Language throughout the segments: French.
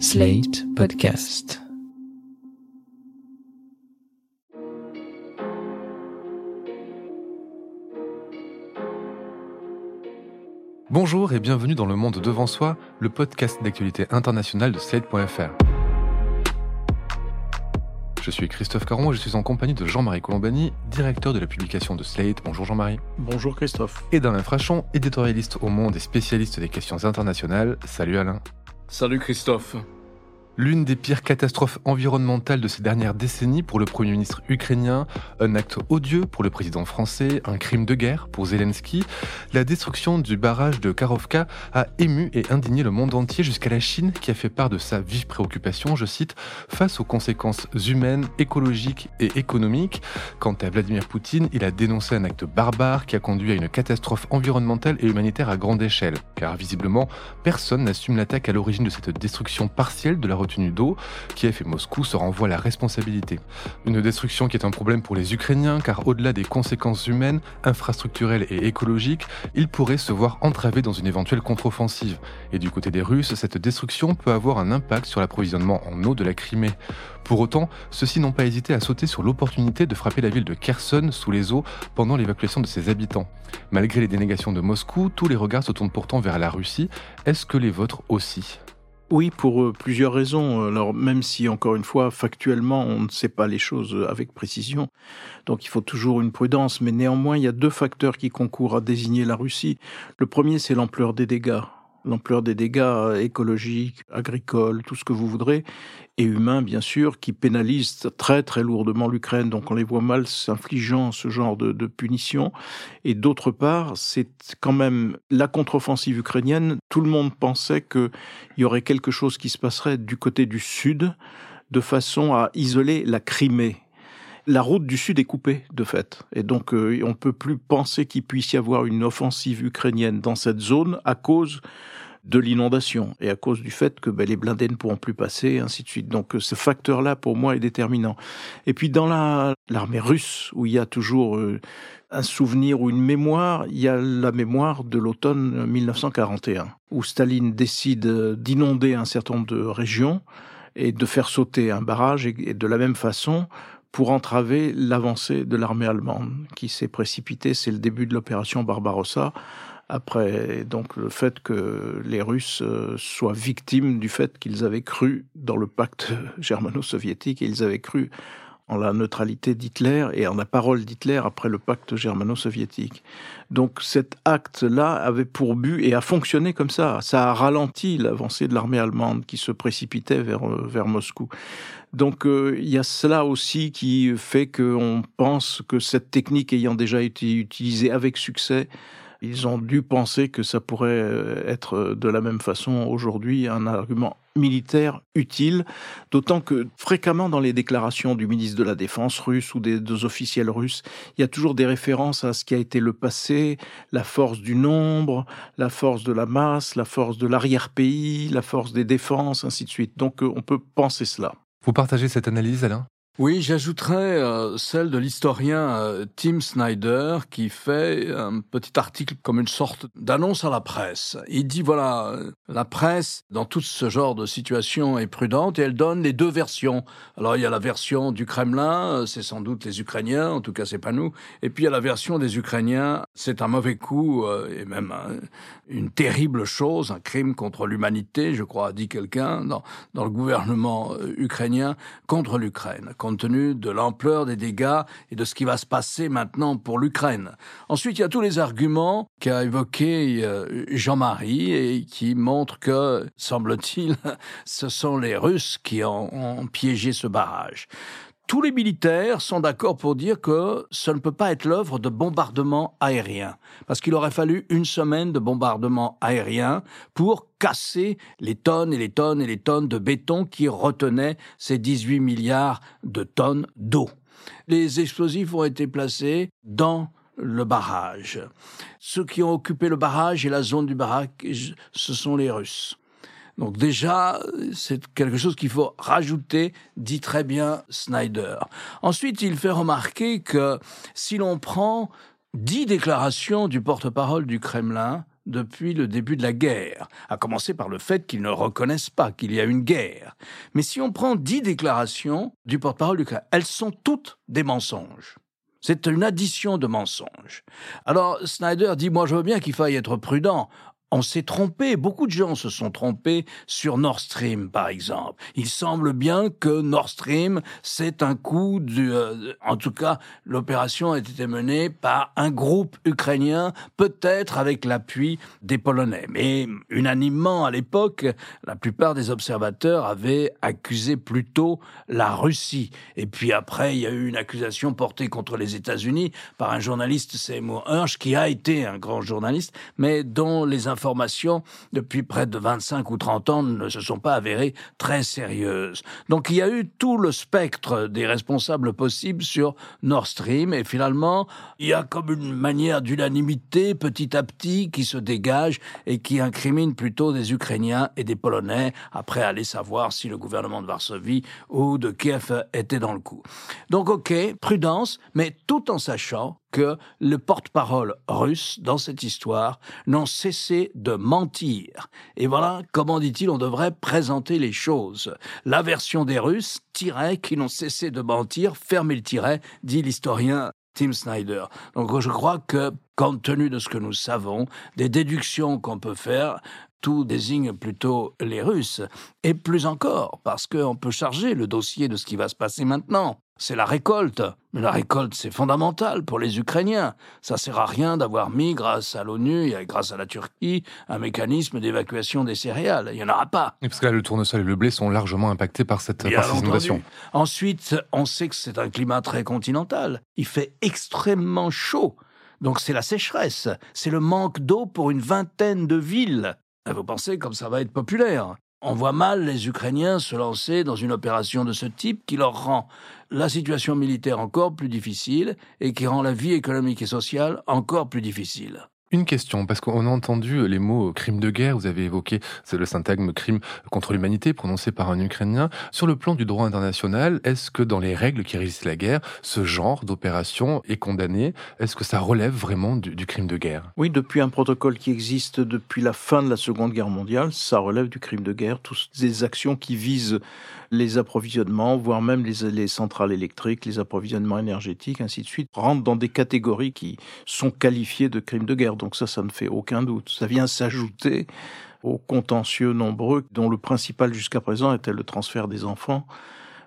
Slate Podcast. Bonjour et bienvenue dans Le Monde Devant Soi, le podcast d'actualité internationale de Slate.fr. Je suis Christophe Caron et je suis en compagnie de Jean-Marie Colombani, directeur de la publication de Slate. Bonjour Jean-Marie. Bonjour Christophe. Et d'Alain Frachon, éditorialiste au Monde et spécialiste des questions internationales. Salut Alain. Salut Christophe. L'une des pires catastrophes environnementales de ces dernières décennies pour le Premier ministre ukrainien, un acte odieux pour le président français, un crime de guerre pour Zelensky, la destruction du barrage de Karovka a ému et indigné le monde entier jusqu'à la Chine qui a fait part de sa vive préoccupation, je cite, face aux conséquences humaines, écologiques et économiques. Quant à Vladimir Poutine, il a dénoncé un acte barbare qui a conduit à une catastrophe environnementale et humanitaire à grande échelle, car visiblement, personne n'assume l'attaque à l'origine de cette destruction partielle de la d'eau, Kiev et Moscou se renvoient la responsabilité. Une destruction qui est un problème pour les Ukrainiens, car au-delà des conséquences humaines, infrastructurelles et écologiques, ils pourraient se voir entravés dans une éventuelle contre-offensive. Et du côté des Russes, cette destruction peut avoir un impact sur l'approvisionnement en eau de la Crimée. Pour autant, ceux-ci n'ont pas hésité à sauter sur l'opportunité de frapper la ville de Kherson sous les eaux pendant l'évacuation de ses habitants. Malgré les dénégations de Moscou, tous les regards se tournent pourtant vers la Russie. Est-ce que les vôtres aussi? Oui, pour euh, plusieurs raisons. Alors, même si, encore une fois, factuellement, on ne sait pas les choses avec précision, donc il faut toujours une prudence, mais néanmoins, il y a deux facteurs qui concourent à désigner la Russie. Le premier, c'est l'ampleur des dégâts l'ampleur des dégâts écologiques, agricoles, tout ce que vous voudrez, et humains bien sûr, qui pénalisent très très lourdement l'Ukraine. Donc on les voit mal s'infligeant ce genre de, punition. Et d'autre part, c'est quand même la contre-offensive ukrainienne. Tout le monde pensait qu'il y aurait quelque chose qui se passerait du côté du sud, de façon à isoler la Crimée la route du Sud est coupée, de fait. Et donc, euh, on ne peut plus penser qu'il puisse y avoir une offensive ukrainienne dans cette zone à cause de l'inondation et à cause du fait que ben, les blindés ne pourront plus passer, ainsi de suite. Donc, euh, ce facteur-là, pour moi, est déterminant. Et puis, dans l'armée russe, où il y a toujours euh, un souvenir ou une mémoire, il y a la mémoire de l'automne 1941, où Staline décide d'inonder un certain nombre de régions et de faire sauter un barrage, et de la même façon, pour entraver l'avancée de l'armée allemande qui s'est précipitée. C'est le début de l'opération Barbarossa. Après, donc, le fait que les Russes euh, soient victimes du fait qu'ils avaient cru dans le pacte germano-soviétique et ils avaient cru en la neutralité d'Hitler et en la parole d'Hitler après le pacte germano-soviétique. Donc cet acte-là avait pour but et a fonctionné comme ça. Ça a ralenti l'avancée de l'armée allemande qui se précipitait vers, euh, vers Moscou. Donc euh, il y a cela aussi qui fait qu'on pense que cette technique ayant déjà été utilisée avec succès, ils ont dû penser que ça pourrait euh, être de la même façon aujourd'hui un argument militaire utile, d'autant que fréquemment dans les déclarations du ministre de la Défense russe ou des officiels russes, il y a toujours des références à ce qui a été le passé, la force du nombre, la force de la masse, la force de l'arrière-pays, la force des défenses, ainsi de suite. Donc euh, on peut penser cela. Vous partagez cette analyse, Alain? Oui, j'ajouterais euh, celle de l'historien euh, Tim Snyder qui fait un petit article comme une sorte d'annonce à la presse. Il dit voilà, euh, la presse dans tout ce genre de situation est prudente et elle donne les deux versions. Alors il y a la version du Kremlin, c'est sans doute les Ukrainiens, en tout cas c'est pas nous. Et puis il y a la version des Ukrainiens, c'est un mauvais coup et même une terrible chose, un crime contre l'humanité, je crois, a dit quelqu'un dans, dans le gouvernement ukrainien contre l'Ukraine compte tenu de l'ampleur des dégâts et de ce qui va se passer maintenant pour l'Ukraine. Ensuite, il y a tous les arguments qu'a évoqué euh, Jean-Marie et qui montrent que, semble-t-il, ce sont les Russes qui ont piégé ce barrage tous les militaires sont d'accord pour dire que ce ne peut pas être l'œuvre de bombardements aériens, parce qu'il aurait fallu une semaine de bombardements aériens pour casser les tonnes et les tonnes et les tonnes de béton qui retenaient ces 18 milliards de tonnes d'eau. Les explosifs ont été placés dans le barrage. Ceux qui ont occupé le barrage et la zone du barrage, ce sont les Russes. Donc déjà, c'est quelque chose qu'il faut rajouter, dit très bien Snyder. Ensuite, il fait remarquer que si l'on prend dix déclarations du porte-parole du Kremlin, depuis le début de la guerre, à commencer par le fait qu'ils ne reconnaissent pas qu'il y a une guerre. Mais si on prend dix déclarations du porte-parole du elles sont toutes des mensonges. C'est une addition de mensonges. Alors Snyder dit, moi je veux bien qu'il faille être prudent on s'est trompé, beaucoup de gens se sont trompés sur Nord Stream, par exemple. Il semble bien que Nord Stream, c'est un coup du... Euh, en tout cas, l'opération a été menée par un groupe ukrainien, peut-être avec l'appui des Polonais. Mais unanimement, à l'époque, la plupart des observateurs avaient accusé plutôt la Russie. Et puis après, il y a eu une accusation portée contre les États-Unis par un journaliste, Seymour Hersh, qui a été un grand journaliste, mais dont les informations informations depuis près de 25 ou 30 ans ne se sont pas avérées très sérieuses. Donc il y a eu tout le spectre des responsables possibles sur Nord Stream et finalement il y a comme une manière d'unanimité petit à petit qui se dégage et qui incrimine plutôt des Ukrainiens et des Polonais après aller savoir si le gouvernement de Varsovie ou de Kiev était dans le coup. Donc ok, prudence, mais tout en sachant que le porte-parole russe, dans cette histoire, n'ont cessé de mentir. Et voilà comment, dit-il, on devrait présenter les choses. La version des Russes, tirait, qui n'ont cessé de mentir, fermez le tiret, dit l'historien Tim Snyder. Donc je crois que, compte tenu de ce que nous savons, des déductions qu'on peut faire, tout désigne plutôt les Russes. Et plus encore, parce qu'on peut charger le dossier de ce qui va se passer maintenant c'est la récolte. Mais la récolte, c'est fondamental pour les Ukrainiens. Ça sert à rien d'avoir mis, grâce à l'ONU et grâce à la Turquie, un mécanisme d'évacuation des céréales. Il n'y en aura pas. parce que là, le tournesol et le blé sont largement impactés par cette, par ces inondations. Ensuite, on sait que c'est un climat très continental. Il fait extrêmement chaud. Donc c'est la sécheresse. C'est le manque d'eau pour une vingtaine de villes. Vous pensez comme ça va être populaire on voit mal les Ukrainiens se lancer dans une opération de ce type qui leur rend la situation militaire encore plus difficile et qui rend la vie économique et sociale encore plus difficile. Une question, parce qu'on a entendu les mots crime de guerre, vous avez évoqué le syntagme crime contre l'humanité prononcé par un Ukrainien. Sur le plan du droit international, est-ce que dans les règles qui régissent la guerre, ce genre d'opération est condamné? Est-ce que ça relève vraiment du, du, crime de guerre? Oui, depuis un protocole qui existe depuis la fin de la Seconde Guerre mondiale, ça relève du crime de guerre. Toutes ces actions qui visent les approvisionnements, voire même les, centrales électriques, les approvisionnements énergétiques, ainsi de suite, rentrent dans des catégories qui sont qualifiées de crimes de guerre. Donc ça, ça ne fait aucun doute. Ça vient s'ajouter aux contentieux nombreux dont le principal jusqu'à présent était le transfert des enfants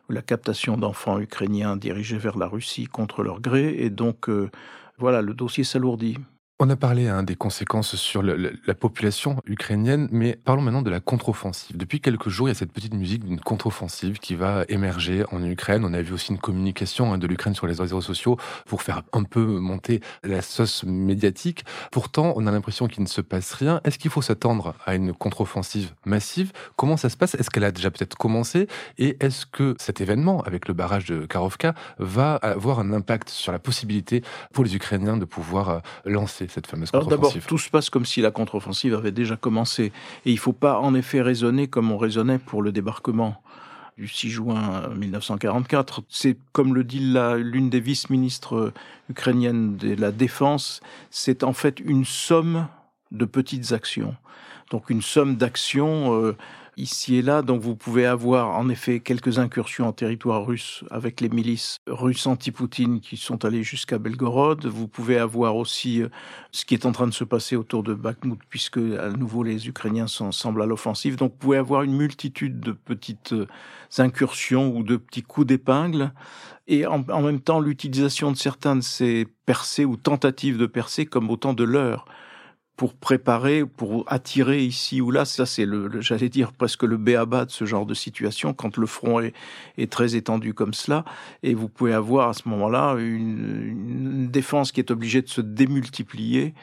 la captation d'enfants ukrainiens dirigés vers la Russie contre leur gré, et donc euh, voilà, le dossier s'alourdit. On a parlé hein, des conséquences sur la population ukrainienne, mais parlons maintenant de la contre-offensive. Depuis quelques jours, il y a cette petite musique d'une contre-offensive qui va émerger en Ukraine. On a vu aussi une communication hein, de l'Ukraine sur les réseaux sociaux pour faire un peu monter la sauce médiatique. Pourtant, on a l'impression qu'il ne se passe rien. Est-ce qu'il faut s'attendre à une contre-offensive massive? Comment ça se passe? Est-ce qu'elle a déjà peut-être commencé? Et est-ce que cet événement, avec le barrage de Karovka, va avoir un impact sur la possibilité pour les Ukrainiens de pouvoir euh, lancer cette fameuse contre-offensive D'abord, tout se passe comme si la contre-offensive avait déjà commencé. Et il ne faut pas en effet raisonner comme on raisonnait pour le débarquement du 6 juin 1944. C'est, comme le dit l'une des vice-ministres ukrainiennes de la Défense, c'est en fait une somme de petites actions. Donc une somme d'actions euh, ici et là. Donc vous pouvez avoir en effet quelques incursions en territoire russe avec les milices russes anti-Poutine qui sont allées jusqu'à Belgorod. Vous pouvez avoir aussi euh, ce qui est en train de se passer autour de Bakhmut puisque à nouveau les Ukrainiens sont, semblent à l'offensive. Donc vous pouvez avoir une multitude de petites euh, incursions ou de petits coups d'épingle et en, même temps l'utilisation de certains de ces percées ou tentatives de percées comme autant de leurres pour préparer, pour attirer ici ou là. Ça, c'est le, j'allais dire presque le béaba de ce genre de situation quand le front est, est, très étendu comme cela. Et vous pouvez avoir à ce moment-là une, une défense qui est obligée de se démultiplier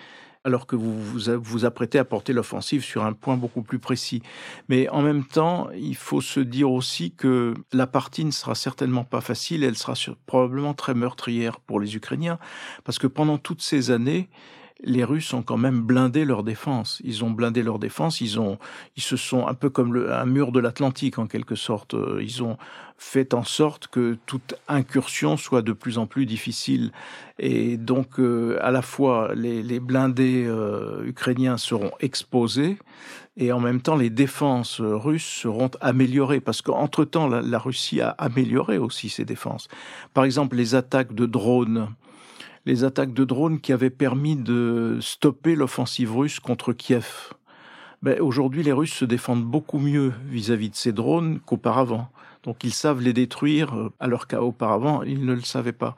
alors que vous vous, vous apprêtez à porter l'offensive sur un point beaucoup plus précis. Mais en même temps, il faut se dire aussi que la partie ne sera certainement pas facile, elle sera probablement très meurtrière pour les Ukrainiens, parce que pendant toutes ces années, les Russes ont quand même blindé leur défense. Ils ont blindé leur défense. Ils ont, ils se sont un peu comme le, un mur de l'Atlantique en quelque sorte. Ils ont fait en sorte que toute incursion soit de plus en plus difficile. Et donc, euh, à la fois, les, les blindés euh, ukrainiens seront exposés et en même temps, les défenses russes seront améliorées parce qu'entre-temps, la, la Russie a amélioré aussi ses défenses. Par exemple, les attaques de drones les attaques de drones qui avaient permis de stopper l'offensive russe contre Kiev. Ben, Aujourd'hui, les Russes se défendent beaucoup mieux vis-à-vis -vis de ces drones qu'auparavant. Donc ils savent les détruire, euh, alors qu'auparavant, ils ne le savaient pas.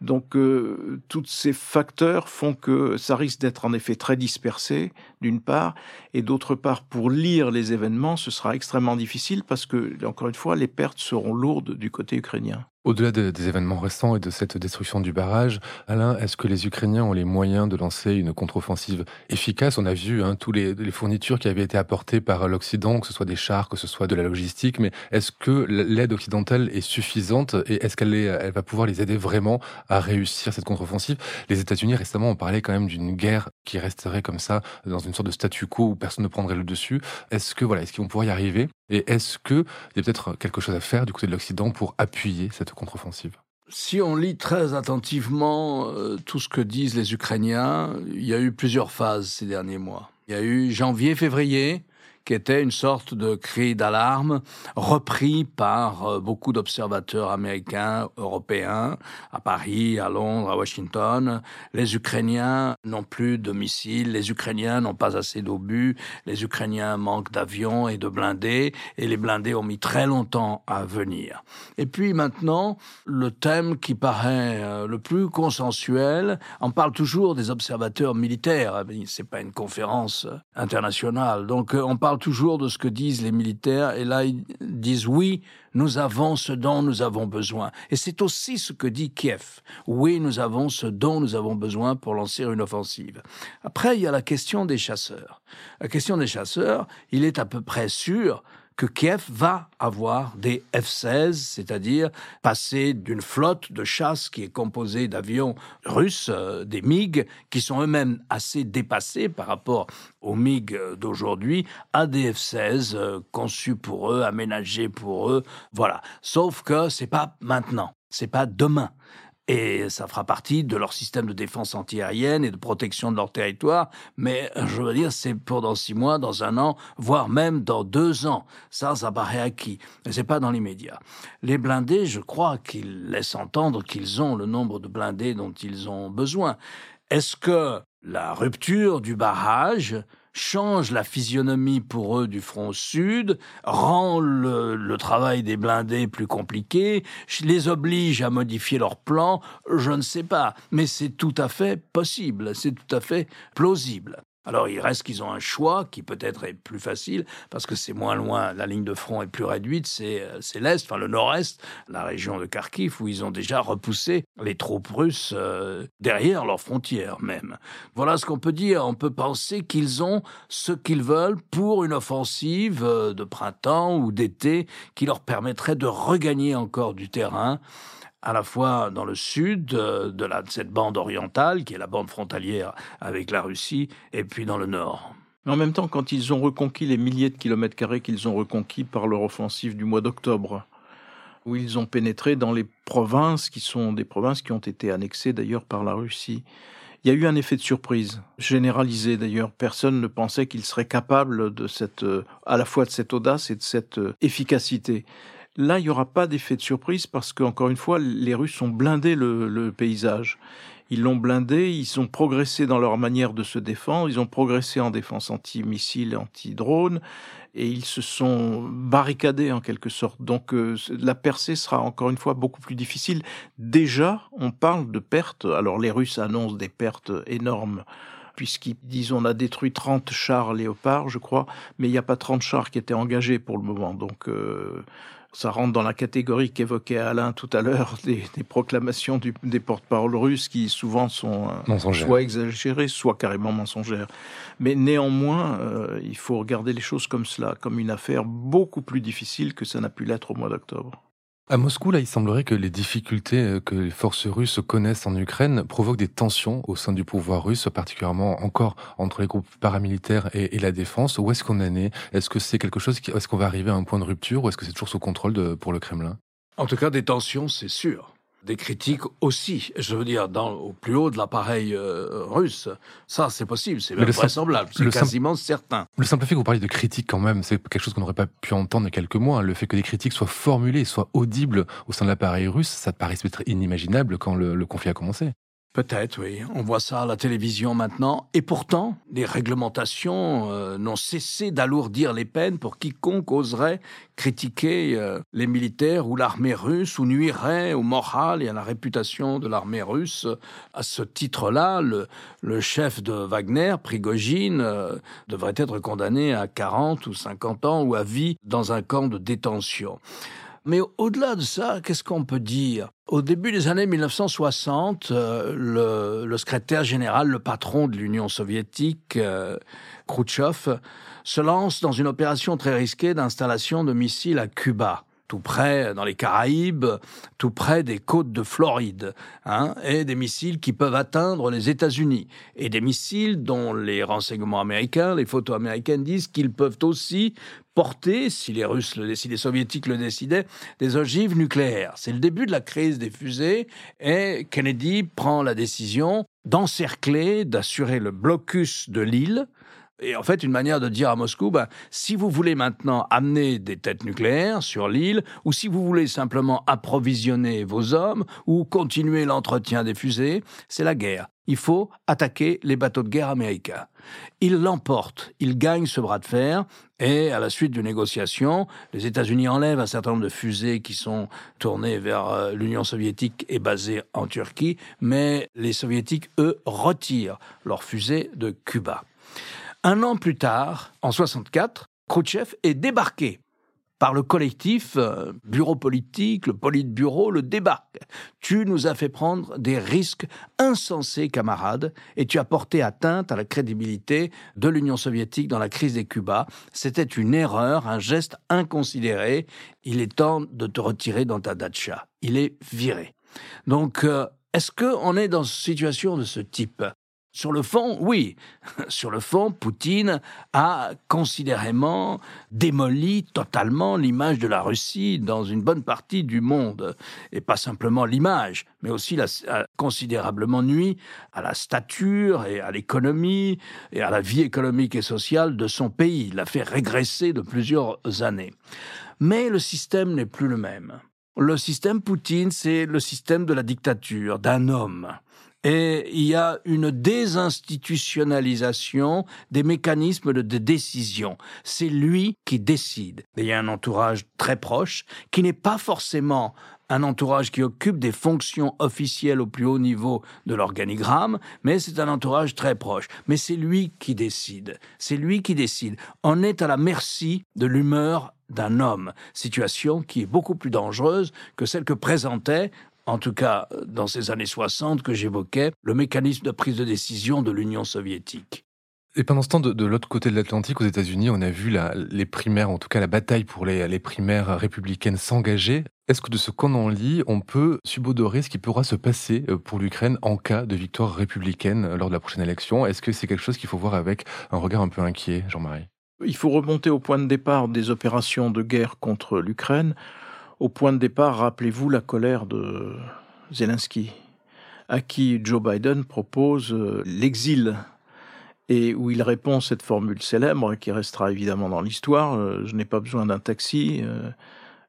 Donc euh, tous ces facteurs font que ça risque d'être en effet très dispersé, d'une part, et d'autre part, pour lire les événements, ce sera extrêmement difficile parce que, encore une fois, les pertes seront lourdes du côté ukrainien. Au-delà de, des événements récents et de cette destruction du barrage, Alain, est-ce que les Ukrainiens ont les moyens de lancer une contre-offensive efficace? On a vu hein, tous les, les, fournitures qui avaient été apportées par l'Occident, que ce soit des chars, que ce soit de la logistique, mais est-ce que l'aide occidentale est suffisante et est-ce qu'elle elle va pouvoir les aider vraiment à réussir cette contre-offensive? Les États-Unis récemment ont parlé quand même d'une guerre qui resterait comme ça dans une sorte de statu quo où personne ne prendrait le dessus. Est-ce que voilà, est-ce qu'ils vont pouvoir y arriver? Et est-ce qu'il y a peut-être quelque chose à faire du côté de l'Occident pour appuyer cette contre-offensive? Si on lit très attentivement euh, tout ce que disent les Ukrainiens, il y a eu plusieurs phases ces derniers mois. Il y a eu janvier-février, qui était une sorte de cri d'alarme repris par euh, beaucoup d'observateurs américains, européens, à Paris, à Londres, à Washington. Les Ukrainiens n'ont plus de missiles, les Ukrainiens n'ont pas assez d'obus, les Ukrainiens manquent d'avions et de blindés, et les blindés ont mis très longtemps à venir. Et puis maintenant, le thème qui paraît euh, le plus consensuel, on parle toujours des observateurs militaires, c'est pas une conférence internationale, donc euh, on parle toujours de ce que disent les militaires, et là ils disent oui, nous avons ce dont nous avons besoin. Et c'est aussi ce que dit Kiev. Oui, nous avons ce dont nous avons besoin pour lancer une offensive. Après, il y a la question des chasseurs. La question des chasseurs, il est à peu près sûr que Kiev va avoir des F-16, c'est-à-dire passer d'une flotte de chasse qui est composée d'avions russes, euh, des MiG, qui sont eux-mêmes assez dépassés par rapport aux MiG d'aujourd'hui, à des F-16 euh, conçus pour eux, aménagés pour eux. Voilà. Sauf que c'est pas maintenant, c'est pas demain et ça fera partie de leur système de défense antiaérienne et de protection de leur territoire. Mais je veux dire, c'est pour dans six mois, dans un an, voire même dans deux ans. Ça, ça paraît acquis. Mais c'est pas dans l'immédiat. Les blindés, je crois qu'ils laissent entendre qu'ils ont le nombre de blindés dont ils ont besoin. Est-ce que la rupture du barrage change la physionomie pour eux du front sud, rend le, travail des blindés plus compliqué, les oblige à modifier leur plan, je ne sais pas, mais c'est tout à fait possible, c'est tout à fait plausible. Alors il reste qu'ils ont un choix qui peut-être est plus facile parce que c'est moins loin, la ligne de front est plus réduite, c'est euh, l'Est, enfin le Nord-Est, la région de Kharkiv où ils ont déjà repoussé les troupes russes euh, derrière leurs frontières même. Voilà ce qu'on peut dire, on peut penser qu'ils ont ce qu'ils veulent pour une offensive euh, de printemps ou d'été qui leur permettrait de regagner encore du terrain à la fois dans le sud euh, de, cette bande orientale, qui est la bande frontalière avec la Russie, et puis dans le nord. En même temps, quand ils ont reconquis les milliers de kilomètres carrés qu'ils ont reconquis par leur offensive du mois d'octobre, où ils ont pénétré dans les provinces qui sont des provinces qui ont été annexées d'ailleurs par la Russie. Il y a eu un effet de surprise, généralisé d'ailleurs. Personne ne pensait qu'ils seraient capables de cette, euh, à la fois de cette audace et de cette euh, efficacité. Là, il n'y aura pas d'effet de surprise parce qu'encore une fois, les Russes ont blindé le, paysage. Ils l'ont blindé, ils ont progressé dans leur manière de se défendre, ils ont progressé en défense anti-missiles, anti-drones, et ils se sont barricadés en quelque sorte. Donc euh, la percée sera encore une fois beaucoup plus difficile. Déjà, on parle de pertes. Alors les Russes annoncent des pertes énormes puisqu'ils disent on a détruit 30 chars léopards, je crois, mais il n'y a pas 30 chars qui étaient engagés pour le moment. Donc euh, ça rentre dans la catégorie qu'évoquait Alain tout à l'heure des, des, proclamations du, des porte-paroles russes qui souvent sont euh, soit exagérées, soit carrément mensongères. Mais néanmoins, euh, il faut regarder les choses comme cela, comme une affaire beaucoup plus difficile que ça n'a pu l'être au mois d'octobre. À Moscou, là, il semblerait que les difficultés euh, que les forces russes connaissent en Ukraine provoquent des tensions au sein du pouvoir russe, particulièrement encore entre les groupes paramilitaires et, la défense. Où est-ce qu'on en est? Est-ce que c'est quelque chose qui, est-ce qu'on va arriver à un point de rupture ou est-ce que c'est toujours sous contrôle pour le Kremlin? En tout cas, des tensions, c'est sûr des critiques aussi. Je veux dire, dans, au plus haut de l'appareil euh, russe. Ça, c'est possible, c'est même vraisemblable, c'est quasiment certain. Le simple fait que vous parliez de critiques quand même, c'est quelque chose qu'on n'aurait pas pu entendre il y a quelques mois. Le fait que des critiques soient formulées, soient audibles au sein de l'appareil russe, ça paraît peut-être inimaginable quand le conflit a commencé. Peut-être, oui. On voit ça à la télévision maintenant. Et pourtant, les réglementations euh, n'ont cessé d'alourdir les peines pour quiconque oserait critiquer euh, les militaires ou l'armée russe ou nuirait au moral et à la réputation de l'armée russe. À ce titre-là, le, chef de Wagner, Prigogine, euh, devrait être condamné à 40 ou 50 ans ou à vie dans un camp de détention. Mais au-delà de ça, qu'est-ce qu'on peut dire? Au début des années 1960, euh, le, secrétaire général, le patron de l'Union soviétique, euh, se lance dans une opération très risquée d'installation de missiles à Cuba tout près dans les Caraïbes, tout près des côtes de Floride, hein, et des missiles qui peuvent atteindre les États-Unis, et des missiles dont les renseignements américains, les photos américaines disent qu'ils peuvent aussi porter, si les Russes, le, si les Soviétiques le décidaient, des ogives nucléaires. C'est le début de la crise des fusées, et Kennedy prend la décision d'encercler, d'assurer le blocus de l'île, et en fait, une manière de dire à Moscou, ben, si vous voulez maintenant amener des têtes nucléaires sur l'île, ou si vous voulez simplement approvisionner vos hommes, ou continuer l'entretien des fusées, c'est la guerre. Il faut attaquer les bateaux de guerre américains. Il l'emporte, il gagne ce bras de fer, et à la suite d'une négociation, les États-Unis enlèvent un certain nombre de fusées qui sont tournées vers euh, l'Union soviétique et basées en Turquie, mais les soviétiques, eux, retirent leurs fusées de Cuba. Un an plus tard, en 64, Khrouchtchev est débarqué par le collectif euh, bureau politique, le politburo, le débarque. Tu nous as fait prendre des risques insensés, camarades, et tu as porté atteinte à la crédibilité de l'Union soviétique dans la crise des Cuba. C'était une erreur, un geste inconsidéré. Il est temps de te retirer dans ta datcha. Il est viré. Donc, euh, est-ce qu'on est dans une situation de ce type? Sur le fond, oui. Sur le fond, Poutine a considérément démoli totalement l'image de la Russie dans une bonne partie du monde. Et pas simplement l'image, mais aussi a considérablement nuit à la stature et à l'économie et à la vie économique et sociale de son pays. Il l'a fait régresser de plusieurs années. Mais le système n'est plus le même. Le système Poutine, c'est le système de la dictature, d'un homme et il y a une désinstitutionnalisation des mécanismes de décision. C'est lui qui décide. il y a un entourage très proche qui n'est pas forcément un entourage qui occupe des fonctions officielles au plus haut niveau de l'organigramme, mais c'est un entourage très proche. Mais c'est lui qui décide. C'est lui qui décide. On est à la merci de l'humeur d'un homme, situation qui est beaucoup plus dangereuse que celle que présentait en tout cas dans ces années 60 que j'évoquais, le mécanisme de prise de décision de l'Union soviétique. Et pendant ce temps, de, l'autre côté de l'Atlantique, aux États-Unis, on a vu les primaires, en tout cas la bataille pour les, primaires républicaines s'engager. Est-ce que de ce qu'on en lit, on peut subodorer ce qui pourra se passer euh, pour l'Ukraine en cas de victoire républicaine lors de la prochaine élection? Est-ce que c'est quelque chose qu'il faut voir avec un regard un peu inquiet, Jean-Marie? Il faut remonter au point de départ des opérations de guerre contre l'Ukraine. Au point de départ, rappelez-vous la colère de Zelensky, à qui Joe Biden propose euh, l'exil et où il répond cette formule célèbre qui restera évidemment dans l'histoire euh, je n'ai pas besoin d'un taxi, euh,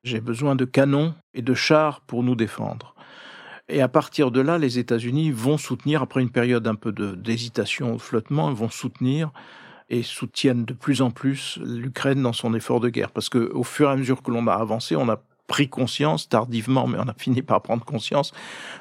j'ai besoin de canons et de chars pour nous défendre. Et à partir de là, les États-Unis vont soutenir, après une période un peu d'hésitation, de flottement, vont soutenir et soutiennent de plus en plus l'Ukraine dans son effort de guerre. Parce que au fur et à mesure que l'on a avancé, on a pris conscience tardivement, mais on a fini par prendre conscience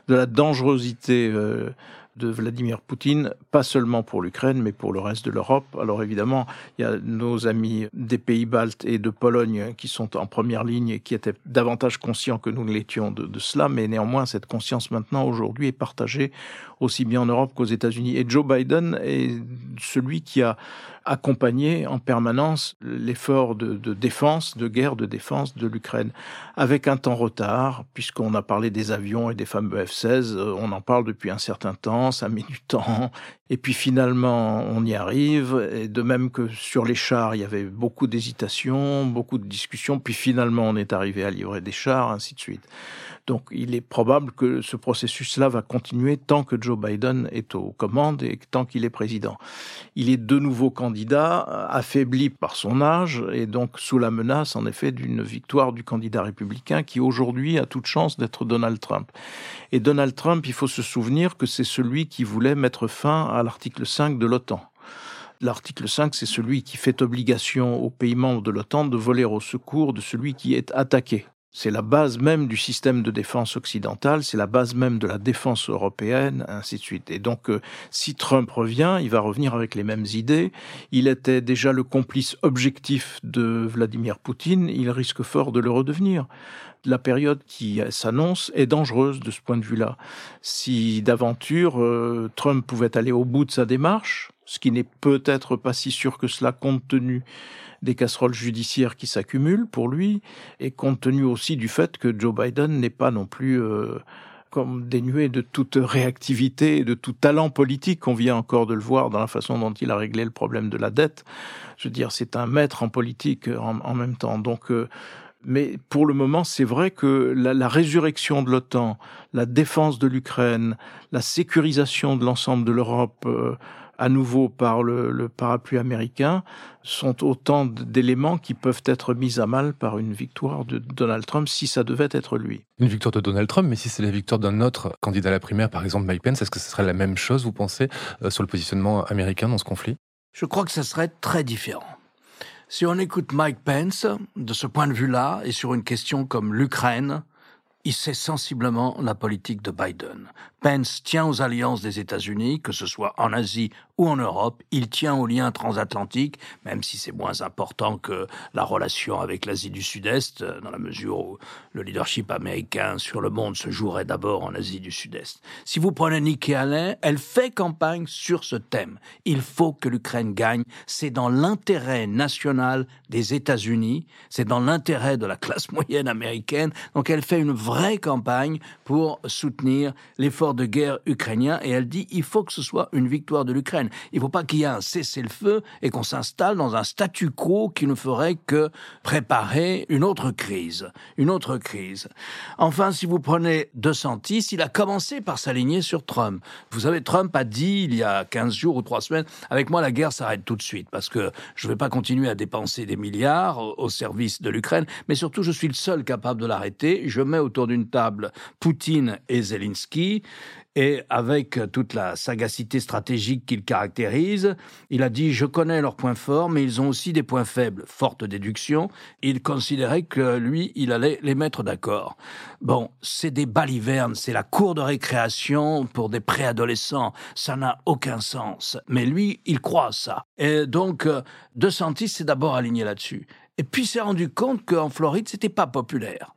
de la dangerosité euh, de Vladimir Poutine, pas seulement pour l'Ukraine, mais pour le reste de l'Europe. Alors évidemment, il y a nos amis des pays baltes et de Pologne qui sont en première ligne et qui étaient davantage conscients que nous l'étions de, de, cela, mais néanmoins, cette conscience maintenant, aujourd'hui, est partagée aussi bien en Europe qu'aux États-Unis. Et Joe Biden est celui qui a accompagner en permanence l'effort de, défense, de guerre, de défense de l'Ukraine, avec un temps retard, puisqu'on a parlé des avions et des fameux F-16, euh, on en parle depuis un certain temps, ça met du temps, et puis finalement on y arrive, et de même que sur les chars, il y avait beaucoup d'hésitations, beaucoup de discussions, puis finalement on est arrivé à livrer des chars, ainsi de suite. Donc il est probable que ce processus-là va continuer tant que Joe Biden est aux commandes et tant qu'il est président. Il est de nouveau candidat, affaibli par son âge et donc sous la menace en effet d'une victoire du candidat républicain qui aujourd'hui a toute chance d'être Donald Trump. Et Donald Trump, il faut se souvenir que c'est celui qui voulait mettre fin à l'article 5 de l'OTAN. L'article 5, c'est celui qui fait obligation aux pays membres de l'OTAN de voler au secours de celui qui est attaqué. C'est la base même du système de défense occidental, c'est la base même de la défense européenne, ainsi de suite. Et donc, euh, si Trump revient, il va revenir avec les mêmes idées. Il était déjà le complice objectif de Vladimir Poutine, il risque fort de le redevenir. La période qui s'annonce est dangereuse de ce point de vue-là. Si d'aventure euh, Trump pouvait aller au bout de sa démarche, ce qui n'est peut-être pas si sûr que cela compte tenu des casseroles judiciaires qui s'accumulent pour lui, et compte tenu aussi du fait que Joe Biden n'est pas non plus euh, comme dénué de toute réactivité et de tout talent politique. On vient encore de le voir dans la façon dont il a réglé le problème de la dette. Je veux dire, c'est un maître en politique en, même temps. Donc, euh, mais pour le moment, c'est vrai que la, la résurrection de l'OTAN, la défense de l'Ukraine, la sécurisation de l'ensemble de l'Europe, euh, à nouveau par le, parapluie américain sont autant d'éléments qui peuvent être mis à mal par une victoire de Donald Trump si ça devait être lui. Une victoire de Donald Trump, mais si c'est la victoire d'un autre candidat à la primaire, par exemple Mike Pence, est-ce que ce serait la même chose, vous pensez, euh, sur le positionnement américain dans ce conflit? Je crois que ce serait très différent. Si on écoute Mike Pence, de ce point de vue-là, et sur une question comme l'Ukraine, il sait sensiblement la politique de Biden. Pence tient aux alliances des États-Unis, que ce soit en Asie ou en Europe. Il tient aux liens transatlantiques, même si c'est moins important que la relation avec l'Asie du Sud-Est, dans la mesure où le leadership américain sur le monde se jouerait d'abord en Asie du Sud-Est. Si vous prenez Nikki Haley, elle fait campagne sur ce thème. Il faut que l'Ukraine gagne. C'est dans l'intérêt national des États-Unis. C'est dans l'intérêt de la classe moyenne américaine. Donc elle fait une vraie campagne pour soutenir l'effort de guerre ukrainien et elle dit il faut que ce soit une victoire de l'Ukraine. Il ne faut pas qu'il y ait un cessez-le-feu et qu'on s'installe dans un statu quo qui ne ferait que préparer une autre crise, une autre crise. Enfin, si vous prenez De Santis, il a commencé par s'aligner sur Trump. Vous savez, Trump a dit il y a 15 jours ou 3 semaines, avec moi la guerre s'arrête tout de suite parce que je ne vais pas continuer à dépenser des milliards au service de l'Ukraine, mais surtout je suis le seul capable de l'arrêter. Je mets autour d'une table Poutine et Zelensky et avec toute la sagacité stratégique qu'il caractérise, il a dit Je connais leurs points forts, mais ils ont aussi des points faibles. Forte déduction. Il considérait que lui, il allait les mettre d'accord. Bon, c'est des balivernes, c'est la cour de récréation pour des préadolescents. Ça n'a aucun sens. Mais lui, il croit à ça. Et donc, euh, De Santis s'est d'abord aligné là-dessus. Et puis s'est rendu compte qu'en Floride, c'était pas populaire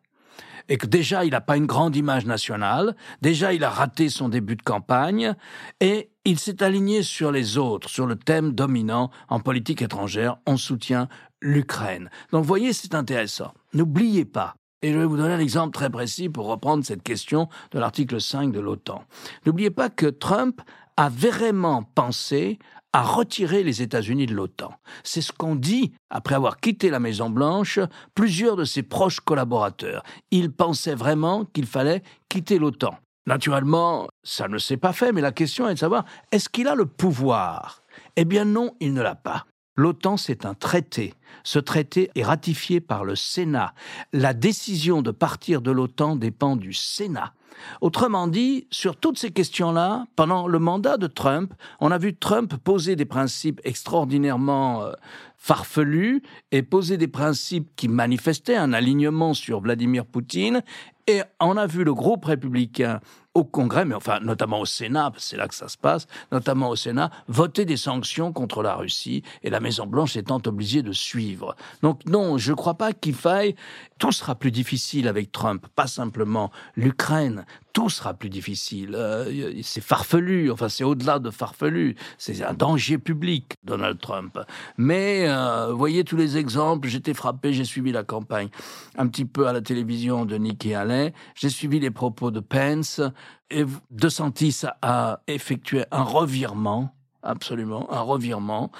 et que déjà il n'a pas une grande image nationale, déjà il a raté son début de campagne, et il s'est aligné sur les autres, sur le thème dominant en politique étrangère, on soutient l'Ukraine. Donc vous voyez, c'est intéressant. N'oubliez pas, et je vais vous donner un exemple très précis pour reprendre cette question de l'article 5 de l'OTAN. N'oubliez pas que Trump a vraiment pensé à retirer les États-Unis de l'OTAN. C'est ce qu'ont dit, après avoir quitté la Maison-Blanche, plusieurs de ses proches collaborateurs. Il pensait vraiment qu'il fallait quitter l'OTAN. Naturellement, ça ne s'est pas fait, mais la question est de savoir, est-ce qu'il a le pouvoir? Eh bien non, il ne l'a pas. L'OTAN, c'est un traité. Ce traité est ratifié par le Sénat. La décision de partir de l'OTAN dépend du Sénat. Autrement dit, sur toutes ces questions-là, pendant le mandat de Trump, on a vu Trump poser des principes extraordinairement euh, farfelus et poser des principes qui manifestaient un alignement sur Vladimir Poutine. Et on a vu le groupe républicain au Congrès, mais enfin notamment au Sénat, c'est là que ça se passe, notamment au Sénat, voter des sanctions contre la Russie et la Maison Blanche étant obligée de suivre. Donc non, je ne crois pas qu'il faille. Tout sera plus difficile avec Trump, pas simplement l'Ukraine. Tout sera plus difficile. Euh, c'est farfelu, enfin c'est au-delà de farfelu. C'est un danger public, Donald Trump. Mais euh, voyez tous les exemples. J'étais frappé, j'ai suivi la campagne un petit peu à la télévision de Nikki Haley. J'ai suivi les propos de Pence. Et De Santis a effectué un revirement, absolument, un revirement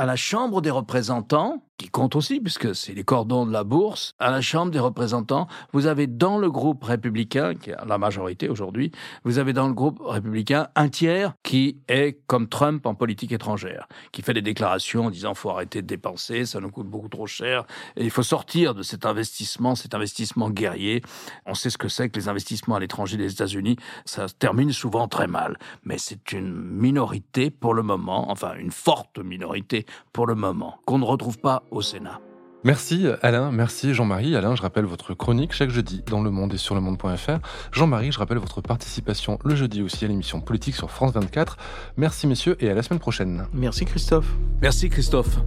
à la Chambre des représentants qui compte aussi, puisque c'est les cordons de la bourse, à la Chambre des représentants, vous avez dans le groupe républicain, qui est la majorité aujourd'hui, vous avez dans le groupe républicain un tiers qui est comme Trump en politique étrangère, qui fait des déclarations en disant faut arrêter de dépenser, ça nous coûte beaucoup trop cher, et il faut sortir de cet investissement, cet investissement guerrier. On sait ce que c'est que les investissements à l'étranger des États-Unis, ça se termine souvent très mal, mais c'est une minorité pour le moment, enfin une forte minorité pour le moment, qu'on ne retrouve pas au Sénat. Merci Alain, merci Jean-Marie. Alain, je rappelle votre chronique chaque jeudi dans Le Monde et sur le monde.fr. Jean-Marie, je rappelle votre participation le jeudi aussi à l'émission politique sur France 24. Merci messieurs et à la semaine prochaine. Merci Christophe. Merci Christophe.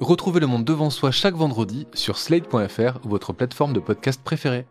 Retrouvez Le Monde devant soi chaque vendredi sur slate.fr, votre plateforme de podcast préférée.